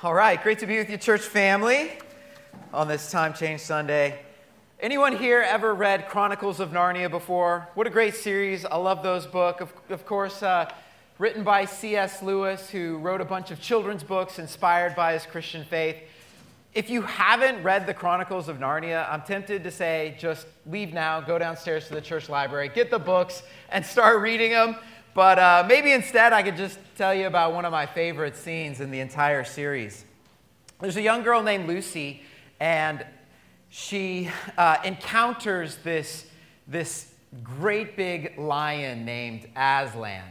All right, great to be with you, church family, on this Time Change Sunday. Anyone here ever read Chronicles of Narnia before? What a great series. I love those books. Of, of course, uh, written by C.S. Lewis, who wrote a bunch of children's books inspired by his Christian faith. If you haven't read the Chronicles of Narnia, I'm tempted to say just leave now, go downstairs to the church library, get the books, and start reading them. But uh, maybe instead I could just tell you about one of my favorite scenes in the entire series. There's a young girl named Lucy, and she uh, encounters this, this great big lion named Aslan.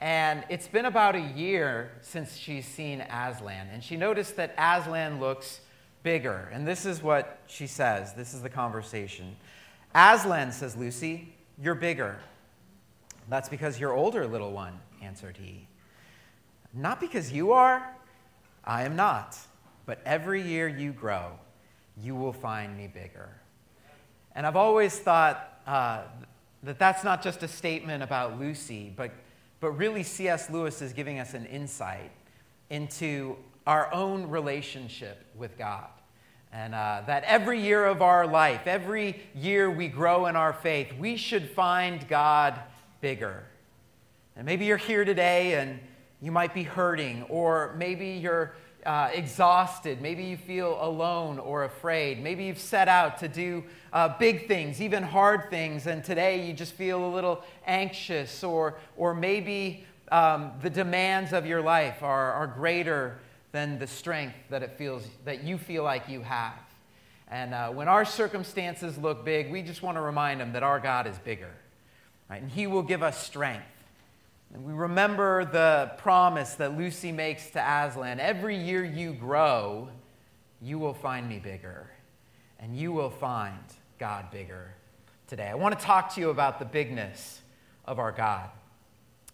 And it's been about a year since she's seen Aslan. And she noticed that Aslan looks bigger. And this is what she says. This is the conversation. Aslan, says Lucy, you're bigger. That's because you're older, little one, answered he. Not because you are, I am not. But every year you grow, you will find me bigger. And I've always thought uh, that that's not just a statement about Lucy, but, but really C.S. Lewis is giving us an insight into our own relationship with God. And uh, that every year of our life, every year we grow in our faith, we should find God bigger. And maybe you're here today and you might be hurting, or maybe you're uh, exhausted. Maybe you feel alone or afraid. Maybe you've set out to do uh, big things, even hard things, and today you just feel a little anxious, or, or maybe um, the demands of your life are, are greater than the strength that it feels that you feel like you have. And uh, when our circumstances look big, we just want to remind them that our God is bigger right? And He will give us strength. And we remember the promise that Lucy makes to Aslan every year you grow, you will find me bigger, and you will find God bigger today. I want to talk to you about the bigness of our God.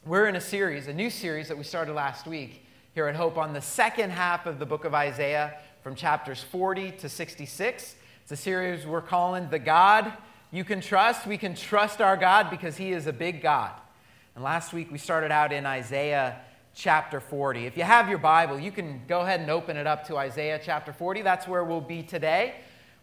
We're in a series, a new series that we started last week here at Hope on the second half of the book of Isaiah from chapters 40 to 66. It's a series we're calling The God you can trust. We can trust our God because He is a big God. And last week we started out in Isaiah chapter 40. If you have your Bible, you can go ahead and open it up to Isaiah chapter 40. That's where we'll be today.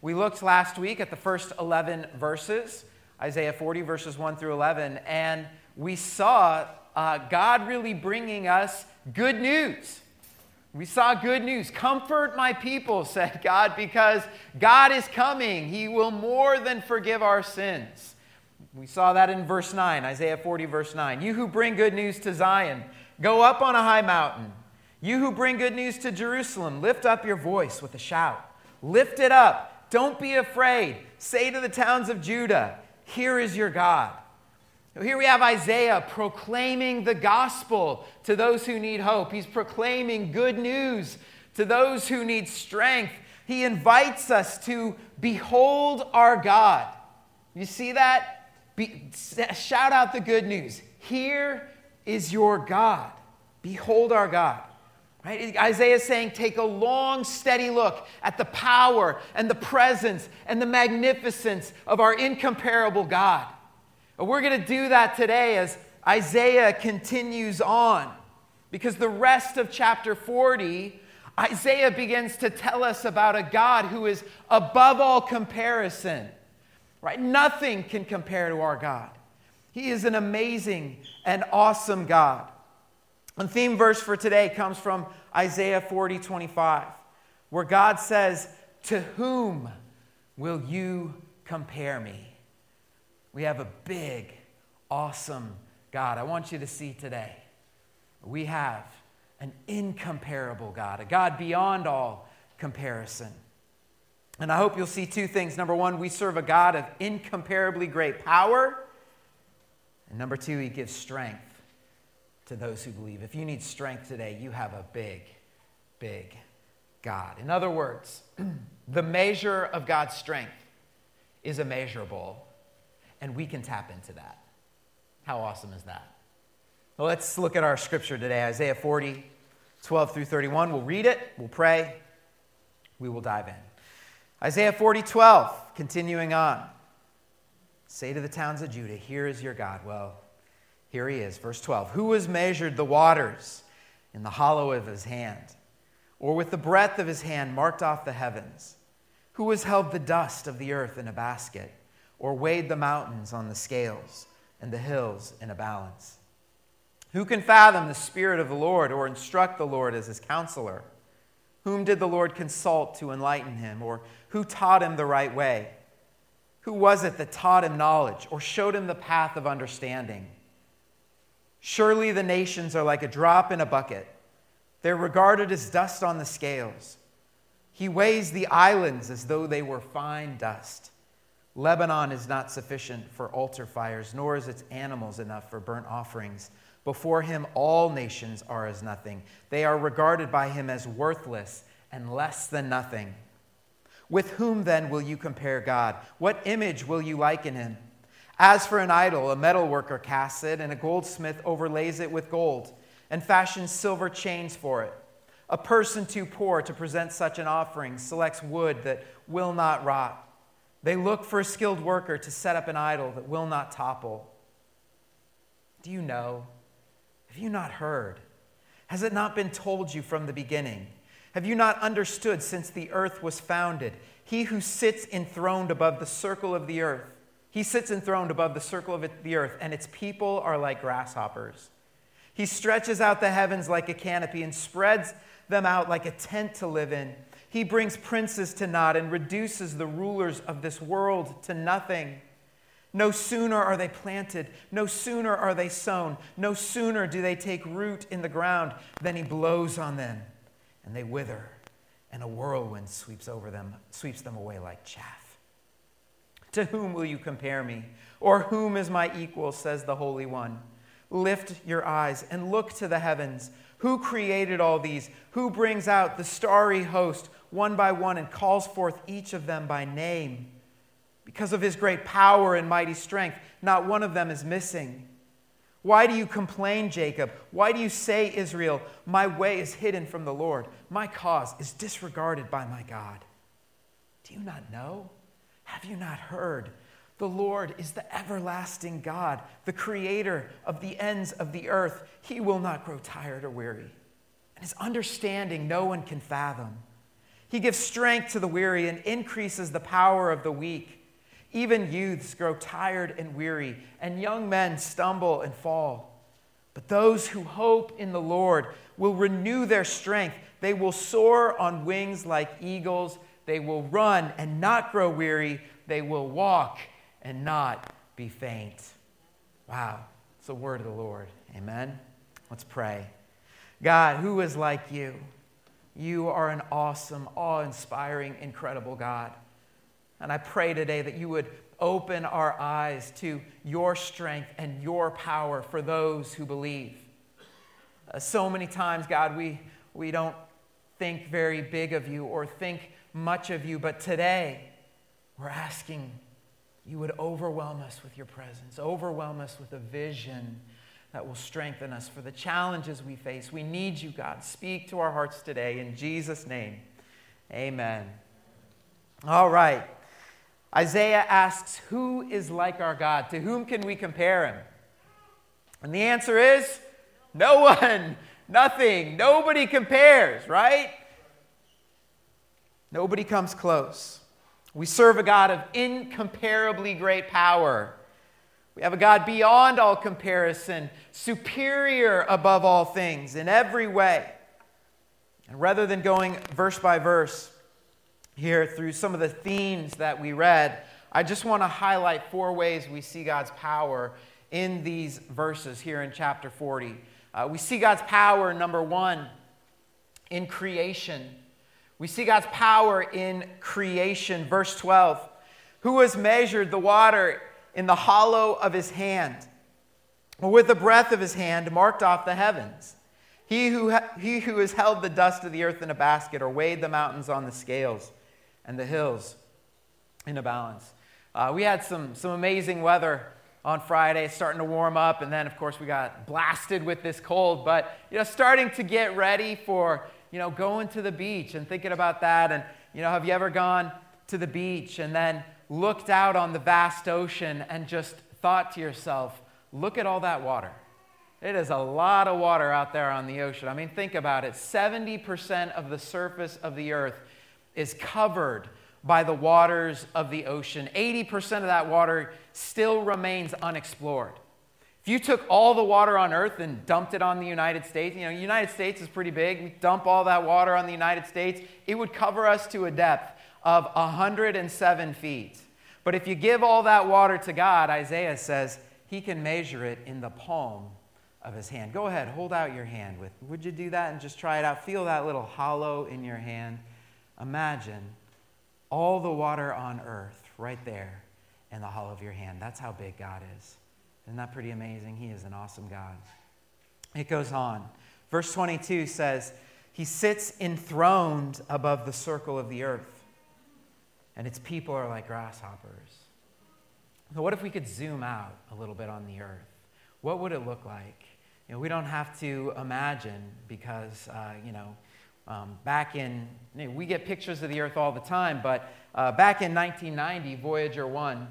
We looked last week at the first 11 verses, Isaiah 40, verses 1 through 11, and we saw uh, God really bringing us good news. We saw good news. Comfort my people, said God, because God is coming. He will more than forgive our sins. We saw that in verse 9, Isaiah 40, verse 9. You who bring good news to Zion, go up on a high mountain. You who bring good news to Jerusalem, lift up your voice with a shout. Lift it up. Don't be afraid. Say to the towns of Judah, Here is your God. Here we have Isaiah proclaiming the gospel to those who need hope. He's proclaiming good news to those who need strength. He invites us to behold our God. You see that? Be, shout out the good news. Here is your God. Behold our God. Right? Isaiah is saying, take a long, steady look at the power and the presence and the magnificence of our incomparable God. We're going to do that today as Isaiah continues on, because the rest of chapter 40, Isaiah begins to tell us about a God who is above all comparison. Right? Nothing can compare to our God. He is an amazing and awesome God. The theme verse for today comes from Isaiah 40, 25, where God says, To whom will you compare me? We have a big, awesome God. I want you to see today we have an incomparable God, a God beyond all comparison. And I hope you'll see two things. Number one, we serve a God of incomparably great power. And number two, he gives strength to those who believe. If you need strength today, you have a big, big God. In other words, the measure of God's strength is immeasurable and we can tap into that. How awesome is that? Well, let's look at our scripture today Isaiah 40, 12 through 31. We'll read it, we'll pray, we will dive in. Isaiah 40, 12, continuing on. Say to the towns of Judah, Here is your God. Well, here he is, verse 12. Who has measured the waters in the hollow of his hand? or with the breadth of his hand marked off the heavens? Who has held the dust of the earth in a basket, or weighed the mountains on the scales and the hills in a balance? Who can fathom the Spirit of the Lord, or instruct the Lord as his counselor? Whom did the Lord consult to enlighten him, or who taught him the right way? Who was it that taught him knowledge, or showed him the path of understanding? Surely the nations are like a drop in a bucket they're regarded as dust on the scales. He weighs the islands as though they were fine dust. Lebanon is not sufficient for altar fires, nor is its animals enough for burnt offerings. Before him, all nations are as nothing. They are regarded by him as worthless and less than nothing. With whom then will you compare God? What image will you liken him? As for an idol, a metalworker casts it, and a goldsmith overlays it with gold and fashions silver chains for it. A person too poor to present such an offering selects wood that will not rot. They look for a skilled worker to set up an idol that will not topple. Do you know? Have you not heard? Has it not been told you from the beginning? Have you not understood since the earth was founded? He who sits enthroned above the circle of the earth, he sits enthroned above the circle of the earth, and its people are like grasshoppers. He stretches out the heavens like a canopy and spreads them out like a tent to live in. He brings princes to naught and reduces the rulers of this world to nothing. No sooner are they planted, no sooner are they sown, no sooner do they take root in the ground than he blows on them and they wither, and a whirlwind sweeps over them, sweeps them away like chaff. To whom will you compare me? Or whom is my equal, says the Holy One? Lift your eyes and look to the heavens. Who created all these? Who brings out the starry host one by one and calls forth each of them by name? Because of his great power and mighty strength, not one of them is missing. Why do you complain, Jacob? Why do you say, Israel, my way is hidden from the Lord? My cause is disregarded by my God. Do you not know? Have you not heard? The Lord is the everlasting God, the creator of the ends of the earth. He will not grow tired or weary. And his understanding no one can fathom. He gives strength to the weary and increases the power of the weak. Even youths grow tired and weary, and young men stumble and fall. But those who hope in the Lord will renew their strength. They will soar on wings like eagles. They will run and not grow weary. They will walk and not be faint. Wow, it's the word of the Lord. Amen. Let's pray. God, who is like you? You are an awesome, awe inspiring, incredible God. And I pray today that you would open our eyes to your strength and your power for those who believe. Uh, so many times, God, we, we don't think very big of you or think much of you, but today we're asking you would overwhelm us with your presence, overwhelm us with a vision that will strengthen us for the challenges we face. We need you, God. Speak to our hearts today. In Jesus' name, amen. All right. Isaiah asks, Who is like our God? To whom can we compare him? And the answer is no one, nothing, nobody compares, right? Nobody comes close. We serve a God of incomparably great power. We have a God beyond all comparison, superior above all things in every way. And rather than going verse by verse here through some of the themes that we read, I just want to highlight four ways we see God's power in these verses here in chapter 40. Uh, we see God's power, number one, in creation. We see God's power in creation. Verse 12 Who has measured the water in the hollow of his hand, or with the breath of his hand marked off the heavens? He who, ha- he who has held the dust of the earth in a basket, or weighed the mountains on the scales, and the hills in a balance. Uh, we had some, some amazing weather on Friday, starting to warm up, and then, of course, we got blasted with this cold. But, you know, starting to get ready for you know, going to the beach and thinking about that. And, you know, have you ever gone to the beach and then looked out on the vast ocean and just thought to yourself, look at all that water? It is a lot of water out there on the ocean. I mean, think about it 70% of the surface of the earth is covered by the waters of the ocean. 80% of that water still remains unexplored. If you took all the water on earth and dumped it on the United States, you know, the United States is pretty big. We dump all that water on the United States, it would cover us to a depth of 107 feet. But if you give all that water to God, Isaiah says, he can measure it in the palm of his hand. Go ahead, hold out your hand with. Would you do that and just try it out? Feel that little hollow in your hand. Imagine all the water on earth right there in the hollow of your hand. That's how big God is. Isn't that pretty amazing? He is an awesome God. It goes on. Verse 22 says, He sits enthroned above the circle of the earth, and its people are like grasshoppers. So, what if we could zoom out a little bit on the earth? What would it look like? You know, we don't have to imagine because, uh, you know, um, back in, you know, we get pictures of the earth all the time, but uh, back in 1990, Voyager 1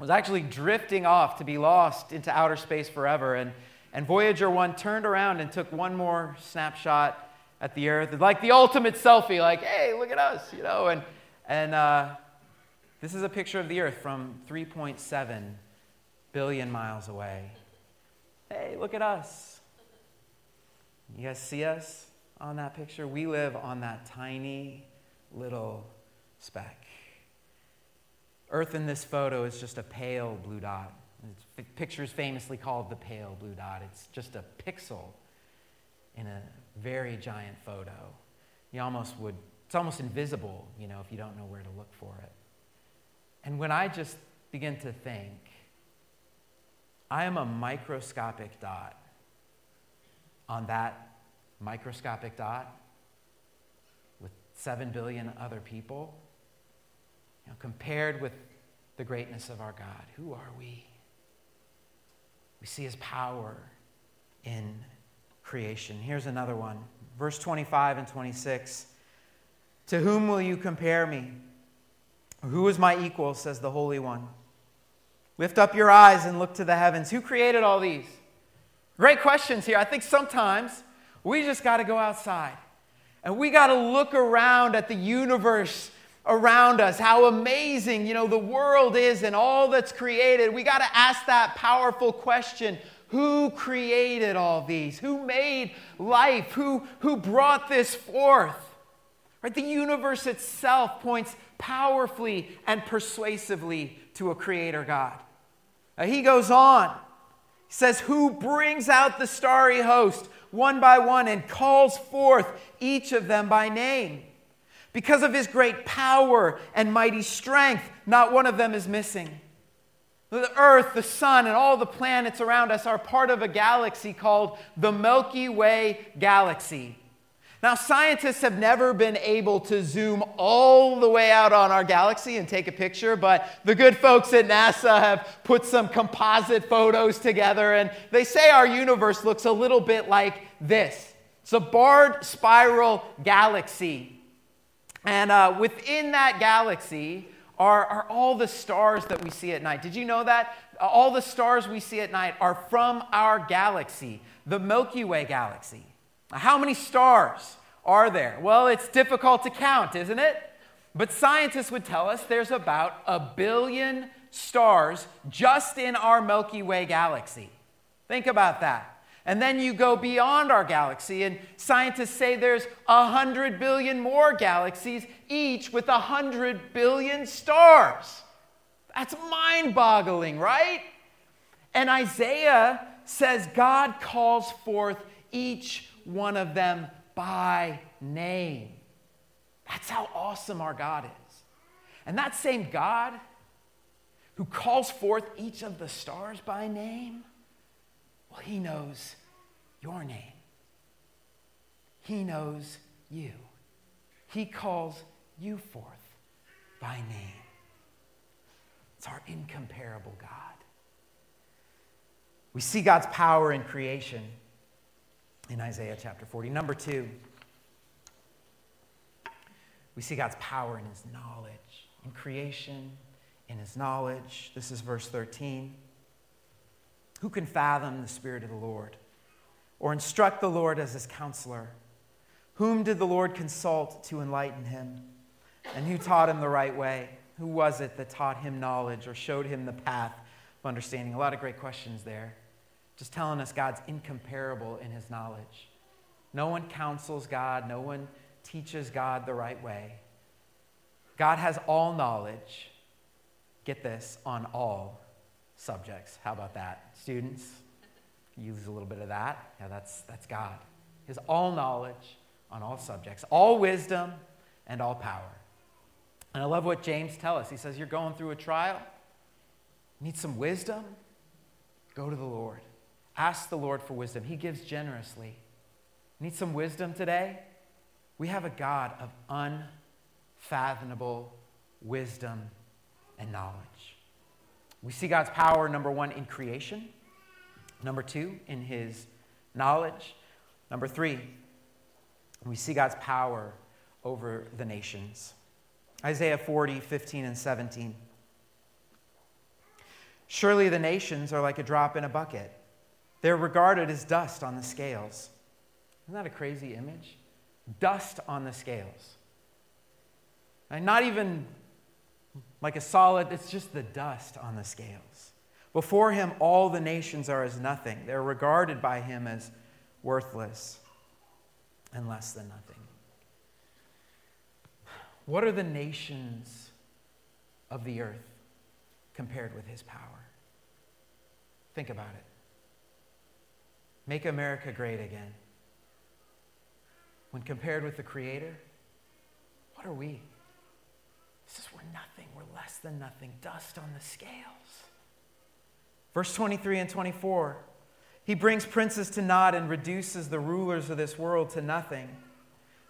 was actually drifting off to be lost into outer space forever. And, and Voyager 1 turned around and took one more snapshot at the Earth, like the ultimate selfie, like, hey, look at us, you know. And, and uh, this is a picture of the Earth from 3.7 billion miles away. Hey, look at us. You guys see us on that picture? We live on that tiny little speck. Earth in this photo is just a pale blue dot. The picture is famously called the pale blue dot. It's just a pixel in a very giant photo. You almost would, it's almost invisible, you know, if you don't know where to look for it. And when I just begin to think, I am a microscopic dot on that microscopic dot with 7 billion other people know, compared with the greatness of our God, who are we? We see his power in creation. Here's another one. Verse 25 and 26. To whom will you compare me? Who is my equal, says the Holy One? Lift up your eyes and look to the heavens. Who created all these? Great questions here. I think sometimes we just got to go outside and we got to look around at the universe around us, how amazing, you know, the world is and all that's created. We got to ask that powerful question. Who created all these? Who made life? Who, who brought this forth? Right? The universe itself points powerfully and persuasively to a creator God. Now, he goes on. He says, Who brings out the starry host one by one and calls forth each of them by name? Because of his great power and mighty strength, not one of them is missing. The earth, the sun, and all the planets around us are part of a galaxy called the Milky Way galaxy. Now, scientists have never been able to zoom all the way out on our galaxy and take a picture, but the good folks at NASA have put some composite photos together, and they say our universe looks a little bit like this. It's a barred spiral galaxy. And uh, within that galaxy are, are all the stars that we see at night. Did you know that? All the stars we see at night are from our galaxy, the Milky Way galaxy. How many stars are there? Well, it's difficult to count, isn't it? But scientists would tell us there's about a billion stars just in our Milky Way galaxy. Think about that. And then you go beyond our galaxy, and scientists say there's 100 billion more galaxies, each with 100 billion stars. That's mind boggling, right? And Isaiah says God calls forth each one of them by name. That's how awesome our God is. And that same God who calls forth each of the stars by name well, He knows your name. He knows you. He calls you forth by name. It's our incomparable God. We see God's power in creation in Isaiah chapter 40. Number two, we see God's power in his knowledge, in creation, in his knowledge. This is verse 13. Who can fathom the Spirit of the Lord or instruct the Lord as his counselor? Whom did the Lord consult to enlighten him? And who taught him the right way? Who was it that taught him knowledge or showed him the path of understanding? A lot of great questions there. Just telling us God's incomparable in his knowledge. No one counsels God, no one teaches God the right way. God has all knowledge, get this, on all subjects. How about that? Students, use a little bit of that. Yeah, that's, that's God. His all knowledge on all subjects, all wisdom and all power. And I love what James tells us. He says, You're going through a trial, need some wisdom? Go to the Lord. Ask the Lord for wisdom. He gives generously. Need some wisdom today? We have a God of unfathomable wisdom and knowledge. We see God's power, number one, in creation, number two, in his knowledge, number three, we see God's power over the nations. Isaiah 40, 15, and 17. Surely the nations are like a drop in a bucket. They're regarded as dust on the scales. Isn't that a crazy image? Dust on the scales. And not even like a solid, it's just the dust on the scales. Before him, all the nations are as nothing. They're regarded by him as worthless and less than nothing. What are the nations of the earth compared with his power? Think about it. Make America great again. When compared with the Creator, what are we? This is we're nothing. We're less than nothing. Dust on the scales. Verse 23 and 24 He brings princes to naught and reduces the rulers of this world to nothing.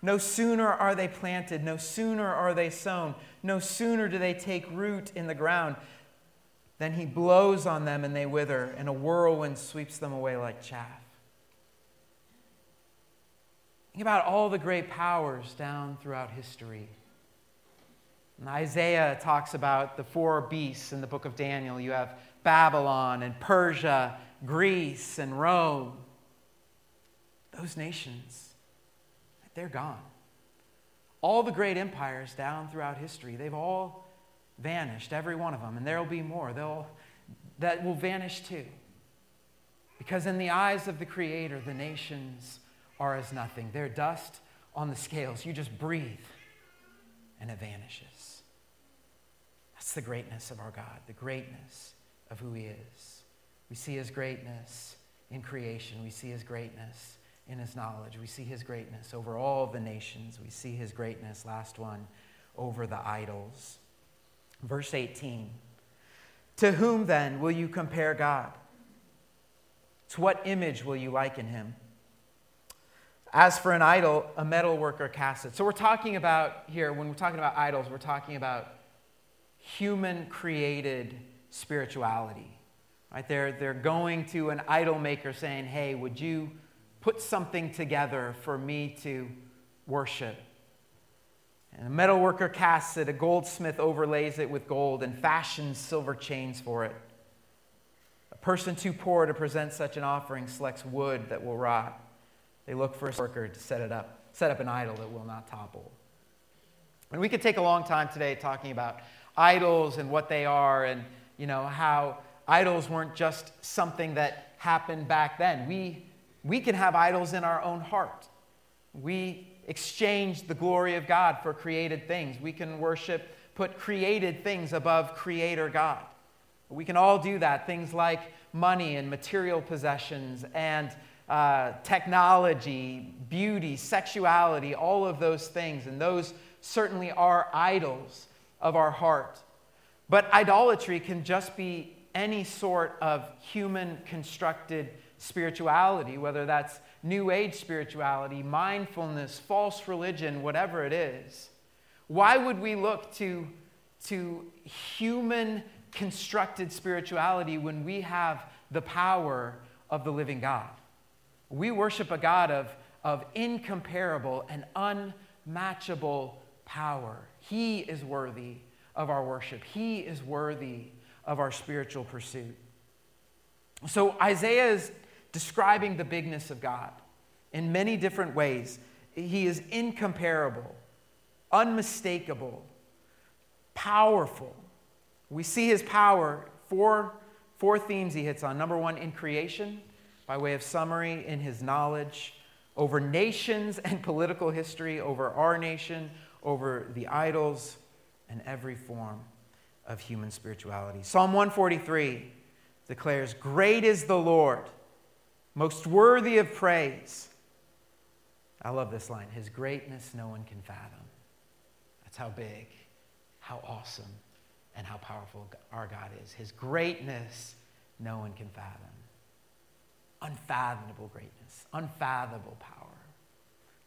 No sooner are they planted, no sooner are they sown, no sooner do they take root in the ground than he blows on them and they wither, and a whirlwind sweeps them away like chaff. Think about all the great powers down throughout history and Isaiah talks about the four beasts in the book of Daniel. You have Babylon and Persia, Greece and Rome. Those nations, they're gone. All the great empires down throughout history, they've all vanished, every one of them, and there'll be more. They'll, that will vanish too. Because in the eyes of the Creator, the nations are as nothing. They're dust on the scales. You just breathe and it vanishes. That's the greatness of our God, the greatness of who He is. We see His greatness in creation, we see His greatness in His knowledge, we see His greatness over all the nations, we see His greatness, last one, over the idols. Verse 18 To whom then will you compare God? To what image will you liken Him? As for an idol, a metal worker casts it. So we're talking about here, when we're talking about idols, we're talking about human created spirituality. Right? They're, they're going to an idol maker saying, hey, would you put something together for me to worship? And a metal worker casts it, a goldsmith overlays it with gold and fashions silver chains for it. A person too poor to present such an offering selects wood that will rot. They look for a worker to set it up, set up an idol that will not topple. And we could take a long time today talking about idols and what they are and you know how idols weren't just something that happened back then. We we can have idols in our own heart. We exchange the glory of God for created things. We can worship, put created things above creator God. We can all do that. Things like money and material possessions and uh, technology, beauty, sexuality, all of those things. And those certainly are idols of our heart. But idolatry can just be any sort of human constructed spirituality, whether that's New Age spirituality, mindfulness, false religion, whatever it is. Why would we look to, to human constructed spirituality when we have the power of the living God? We worship a God of, of incomparable and unmatchable power. He is worthy of our worship, He is worthy of our spiritual pursuit. So Isaiah is describing the bigness of God in many different ways. He is incomparable, unmistakable, powerful. We see his power, four, four themes he hits on. Number one, in creation, by way of summary, in his knowledge, over nations and political history, over our nation, over the idols, and every form of human spirituality. Psalm 143 declares, Great is the Lord, most worthy of praise. I love this line His greatness no one can fathom. That's how big, how awesome, and how powerful our God is. His greatness no one can fathom. Unfathomable greatness, unfathomable power.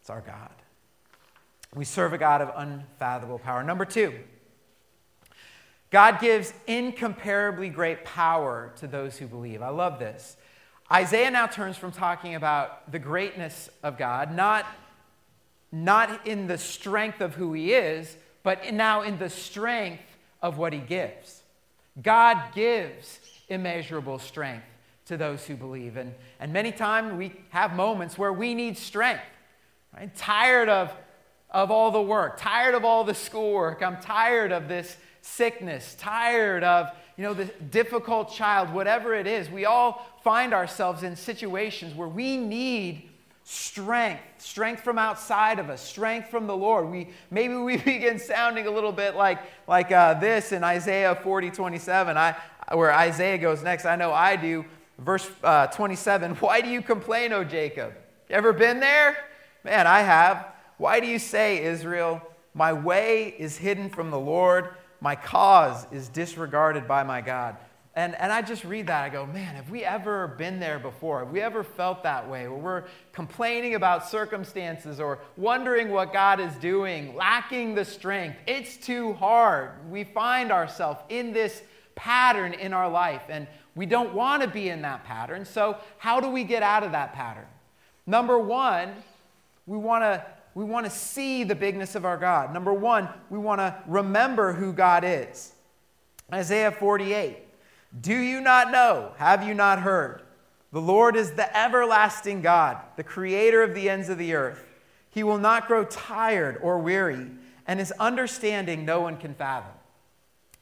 It's our God. We serve a God of unfathomable power. Number two, God gives incomparably great power to those who believe. I love this. Isaiah now turns from talking about the greatness of God, not, not in the strength of who he is, but now in the strength of what he gives. God gives immeasurable strength to those who believe. And, and many times we have moments where we need strength. Right? Tired of, of all the work, tired of all the schoolwork. I'm tired of this sickness, tired of, you know, the difficult child, whatever it is, we all find ourselves in situations where we need strength, strength from outside of us, strength from the Lord. We maybe we begin sounding a little bit like like uh, this in Isaiah 40, 27, I, where Isaiah goes next. I know I do. Verse uh, 27. Why do you complain, O Jacob? Ever been there? Man, I have. Why do you say, Israel, my way is hidden from the Lord? My cause is disregarded by my God. And, and I just read that. I go, man, have we ever been there before? Have we ever felt that way where we're complaining about circumstances or wondering what God is doing, lacking the strength? It's too hard. We find ourselves in this pattern in our life, and we don't want to be in that pattern. So, how do we get out of that pattern? Number one, we want to we want to see the bigness of our God. Number one, we want to remember who God is. Isaiah 48 Do you not know? Have you not heard? The Lord is the everlasting God, the creator of the ends of the earth. He will not grow tired or weary, and his understanding no one can fathom.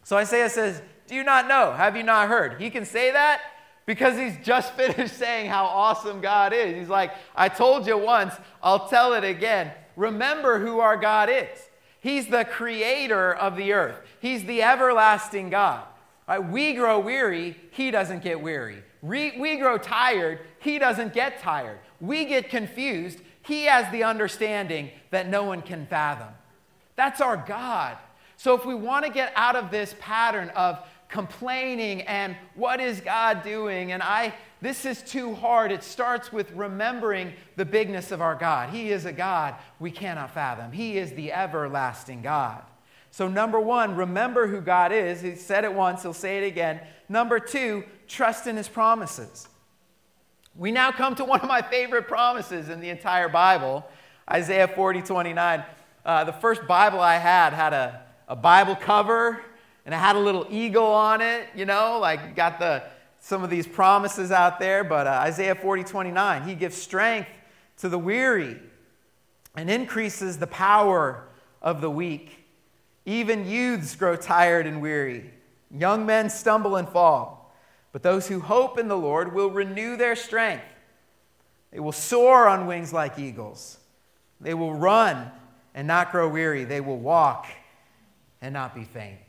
So Isaiah says, Do you not know? Have you not heard? He can say that because he's just finished saying how awesome God is. He's like, I told you once, I'll tell it again remember who our God is. He's the creator of the earth, He's the everlasting God. Right? We grow weary, He doesn't get weary. We, we grow tired, He doesn't get tired. We get confused, He has the understanding that no one can fathom. That's our God. So if we want to get out of this pattern of complaining and what is God doing, and I this is too hard. It starts with remembering the bigness of our God. He is a God we cannot fathom, He is the everlasting God. So, number one, remember who God is. He said it once, he'll say it again. Number two, trust in his promises. We now come to one of my favorite promises in the entire Bible Isaiah 40, 29. Uh, the first Bible I had had a, a Bible cover and it had a little eagle on it, you know, like got the some of these promises out there, but uh, Isaiah 40, 29, he gives strength to the weary and increases the power of the weak. Even youths grow tired and weary. Young men stumble and fall. But those who hope in the Lord will renew their strength. They will soar on wings like eagles. They will run and not grow weary. They will walk and not be faint.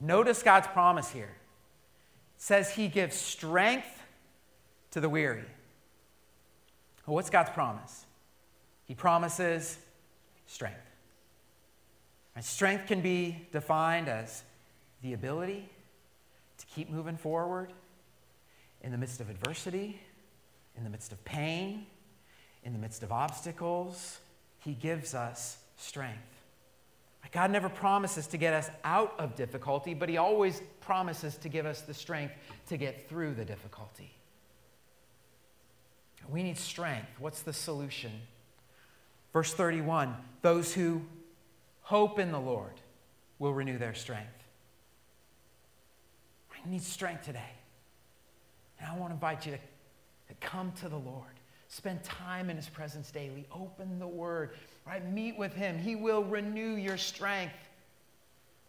Notice God's promise here says he gives strength to the weary. Well, what's God's promise? He promises strength. And strength can be defined as the ability to keep moving forward in the midst of adversity, in the midst of pain, in the midst of obstacles. He gives us strength. God never promises to get us out of difficulty, but He always promises to give us the strength to get through the difficulty. We need strength. What's the solution? Verse 31 Those who hope in the Lord will renew their strength. I need strength today. And I want to invite you to, to come to the Lord. Spend time in his presence daily. Open the word, right? Meet with him. He will renew your strength.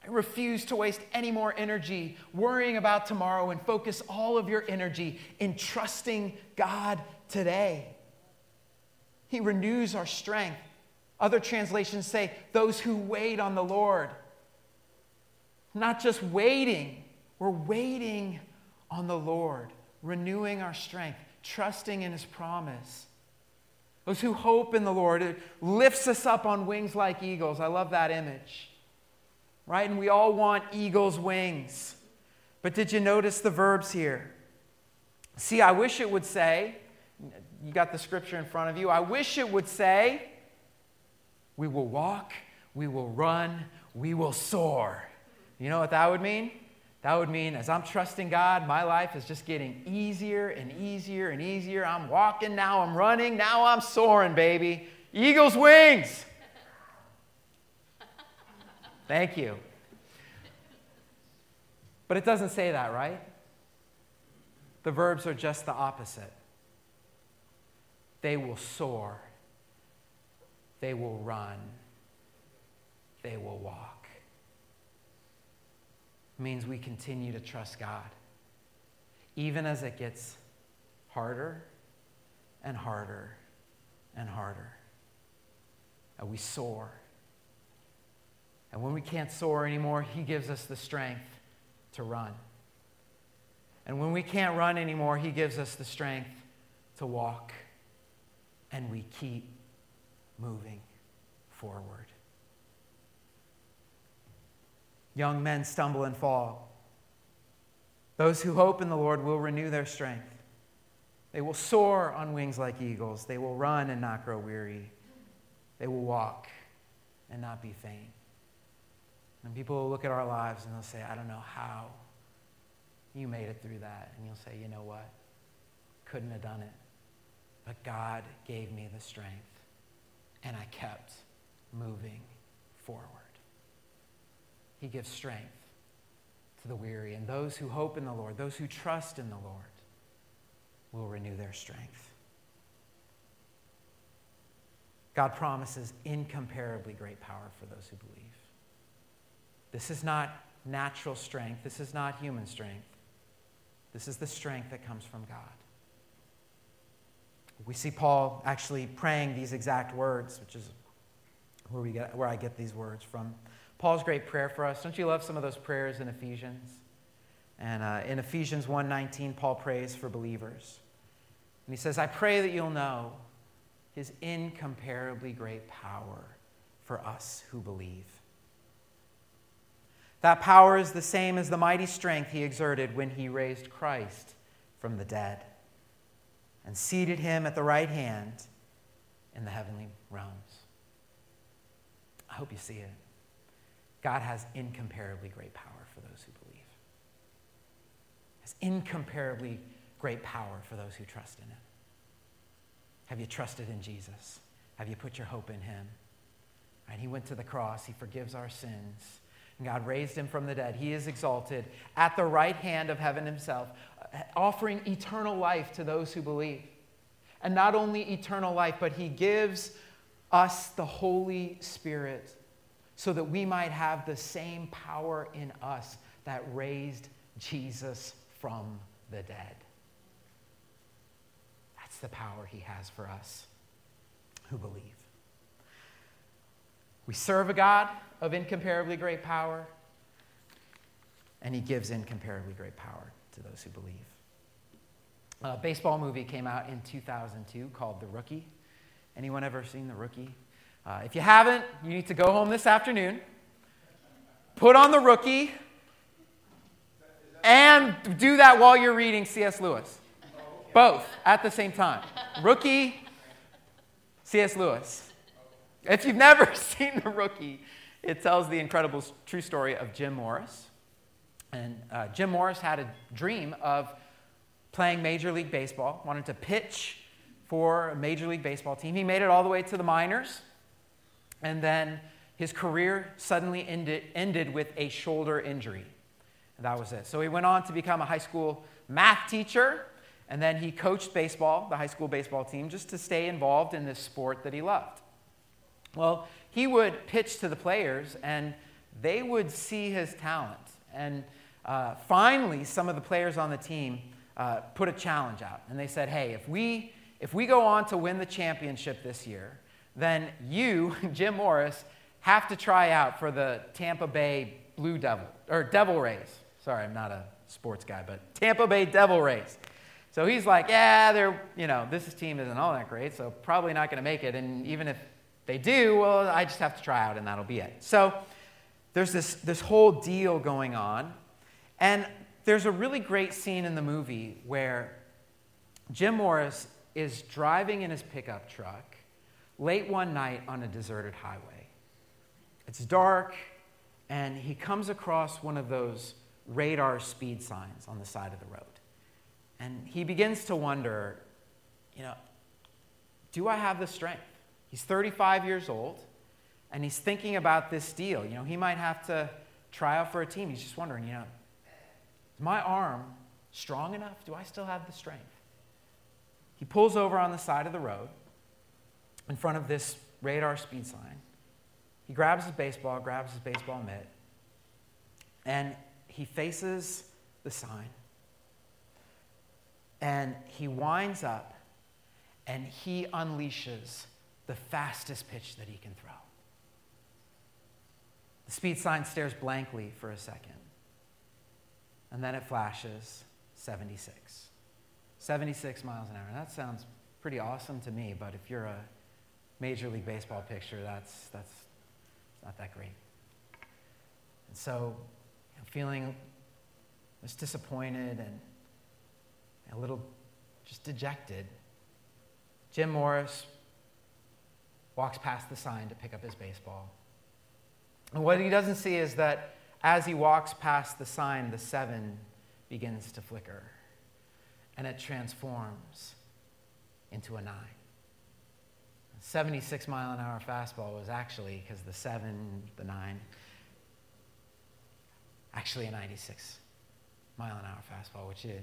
I Refuse to waste any more energy worrying about tomorrow and focus all of your energy in trusting God today. He renews our strength. Other translations say, those who wait on the Lord. Not just waiting, we're waiting on the Lord, renewing our strength, trusting in His promise. Those who hope in the Lord, it lifts us up on wings like eagles. I love that image right? And we all want eagle's wings. But did you notice the verbs here? See, I wish it would say, you got the scripture in front of you. I wish it would say, we will walk, we will run, we will soar. You know what that would mean? That would mean as I'm trusting God, my life is just getting easier and easier and easier. I'm walking, now I'm running, now I'm soaring, baby. Eagle's wings. Thank you. But it doesn't say that, right? The verbs are just the opposite. They will soar, they will run, they will walk. Means we continue to trust God, even as it gets harder and harder and harder. And we soar and when we can't soar anymore, He gives us the strength to run. And when we can't run anymore, He gives us the strength to walk. And we keep moving forward. Young men stumble and fall. Those who hope in the Lord will renew their strength. They will soar on wings like eagles. They will run and not grow weary. They will walk and not be faint. And people will look at our lives and they'll say, I don't know how you made it through that. And you'll say, you know what? Couldn't have done it. But God gave me the strength, and I kept moving forward. He gives strength to the weary, and those who hope in the Lord, those who trust in the Lord, will renew their strength. God promises incomparably great power for those who believe. This is not natural strength. This is not human strength. This is the strength that comes from God. We see Paul actually praying these exact words, which is where, we get, where I get these words from. Paul's great prayer for us. Don't you love some of those prayers in Ephesians? And uh, in Ephesians 1:19, Paul prays for believers. And he says, I pray that you'll know his incomparably great power for us who believe. That power is the same as the mighty strength he exerted when he raised Christ from the dead and seated him at the right hand in the heavenly realms. I hope you see it. God has incomparably great power for those who believe. Has incomparably great power for those who trust in him. Have you trusted in Jesus? Have you put your hope in him? And he went to the cross, he forgives our sins. And God raised him from the dead. He is exalted at the right hand of heaven himself, offering eternal life to those who believe. And not only eternal life, but he gives us the Holy Spirit so that we might have the same power in us that raised Jesus from the dead. That's the power he has for us who believe. We serve a God of incomparably great power, and he gives incomparably great power to those who believe. A baseball movie came out in 2002 called The Rookie. Anyone ever seen The Rookie? Uh, if you haven't, you need to go home this afternoon, put on The Rookie, and do that while you're reading C.S. Lewis. Both at the same time. Rookie, C.S. Lewis. If you've never seen The Rookie, it tells the incredible true story of Jim Morris. And uh, Jim Morris had a dream of playing Major League Baseball, wanted to pitch for a Major League Baseball team. He made it all the way to the minors, and then his career suddenly ended, ended with a shoulder injury. And that was it. So he went on to become a high school math teacher And then he coached baseball, the high school baseball team, just to stay involved in this sport that he loved. Well, he would pitch to the players, and they would see his talent. And uh, finally, some of the players on the team uh, put a challenge out. And they said, hey, if we, if we go on to win the championship this year, then you, Jim Morris, have to try out for the Tampa Bay Blue Devil, or Devil Rays. Sorry, I'm not a sports guy, but Tampa Bay Devil Rays. So he's like, yeah, they're, you know, this team isn't all that great, so probably not going to make it. And even if they do, well, I just have to try out and that'll be it. So there's this, this whole deal going on. And there's a really great scene in the movie where Jim Morris is driving in his pickup truck late one night on a deserted highway. It's dark, and he comes across one of those radar speed signs on the side of the road. And he begins to wonder, you know, do I have the strength? He's 35 years old, and he's thinking about this deal. You know, he might have to try out for a team. He's just wondering, you know, is my arm strong enough? Do I still have the strength? He pulls over on the side of the road in front of this radar speed sign. He grabs his baseball, grabs his baseball mitt, and he faces the sign. And he winds up and he unleashes the fastest pitch that he can throw. The speed sign stares blankly for a second, and then it flashes 76. 76 miles an hour. That sounds pretty awesome to me, but if you're a Major League Baseball picture, that's, that's not that great. And so, know, feeling just disappointed and a little just dejected, Jim Morris walks past the sign to pick up his baseball. And what he doesn't see is that as he walks past the sign, the seven begins to flicker and it transforms into a nine. 76 mile an hour fastball was actually, because the seven, the nine, actually a 96 mile an hour fastball, which is,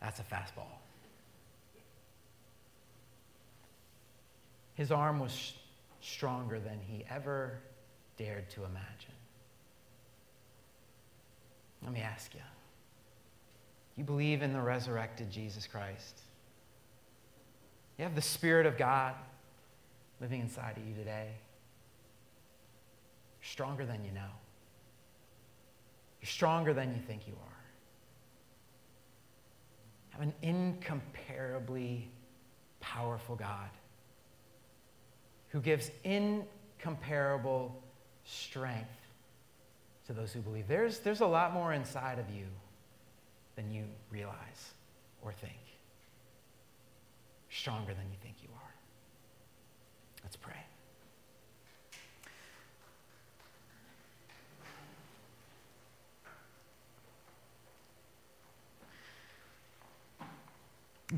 that's a fastball. His arm was stronger than he ever dared to imagine. Let me ask you you believe in the resurrected Jesus Christ? You have the Spirit of God living inside of you today. You're stronger than you know. You're stronger than you think you are. Have an incomparably powerful God who gives incomparable strength to those who believe. There's, there's a lot more inside of you than you realize or think. Stronger than you think you are. Let's pray.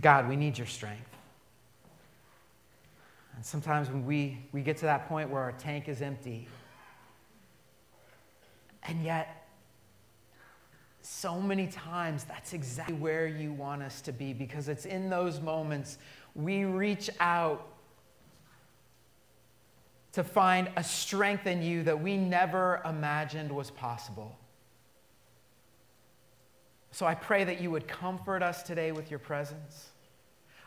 God, we need your strength. And sometimes when we, we get to that point where our tank is empty, and yet so many times that's exactly where you want us to be because it's in those moments we reach out to find a strength in you that we never imagined was possible. So I pray that you would comfort us today with your presence.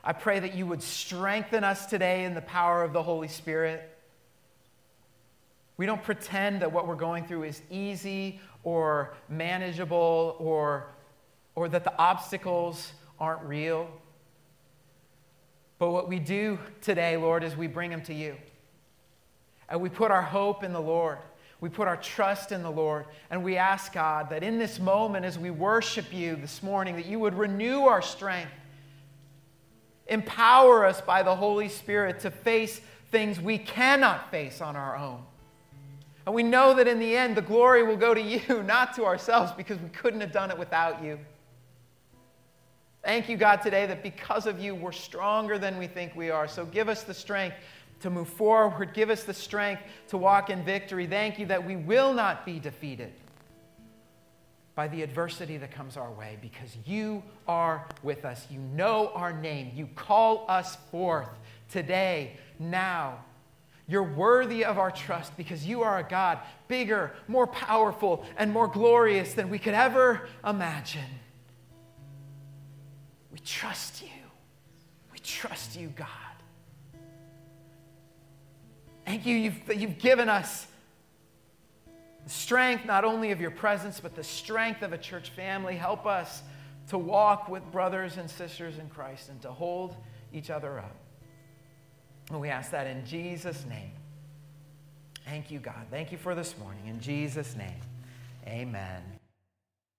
I pray that you would strengthen us today in the power of the Holy Spirit. We don't pretend that what we're going through is easy or manageable or, or that the obstacles aren't real. But what we do today, Lord, is we bring them to you. And we put our hope in the Lord. We put our trust in the Lord. And we ask, God, that in this moment, as we worship you this morning, that you would renew our strength. Empower us by the Holy Spirit to face things we cannot face on our own. And we know that in the end, the glory will go to you, not to ourselves, because we couldn't have done it without you. Thank you, God, today that because of you, we're stronger than we think we are. So give us the strength to move forward. Give us the strength to walk in victory. Thank you that we will not be defeated. by the adversity that comes our way because you are with us. You know our name. You call us forth today, now. You're worthy of our trust because you are a God bigger, more powerful, and more glorious than we could ever imagine. Trust you. We trust you, God. Thank you, you've, you've given us the strength not only of your presence, but the strength of a church family. Help us to walk with brothers and sisters in Christ and to hold each other up. And we ask that in Jesus' name. Thank you, God. Thank you for this morning. In Jesus' name, amen.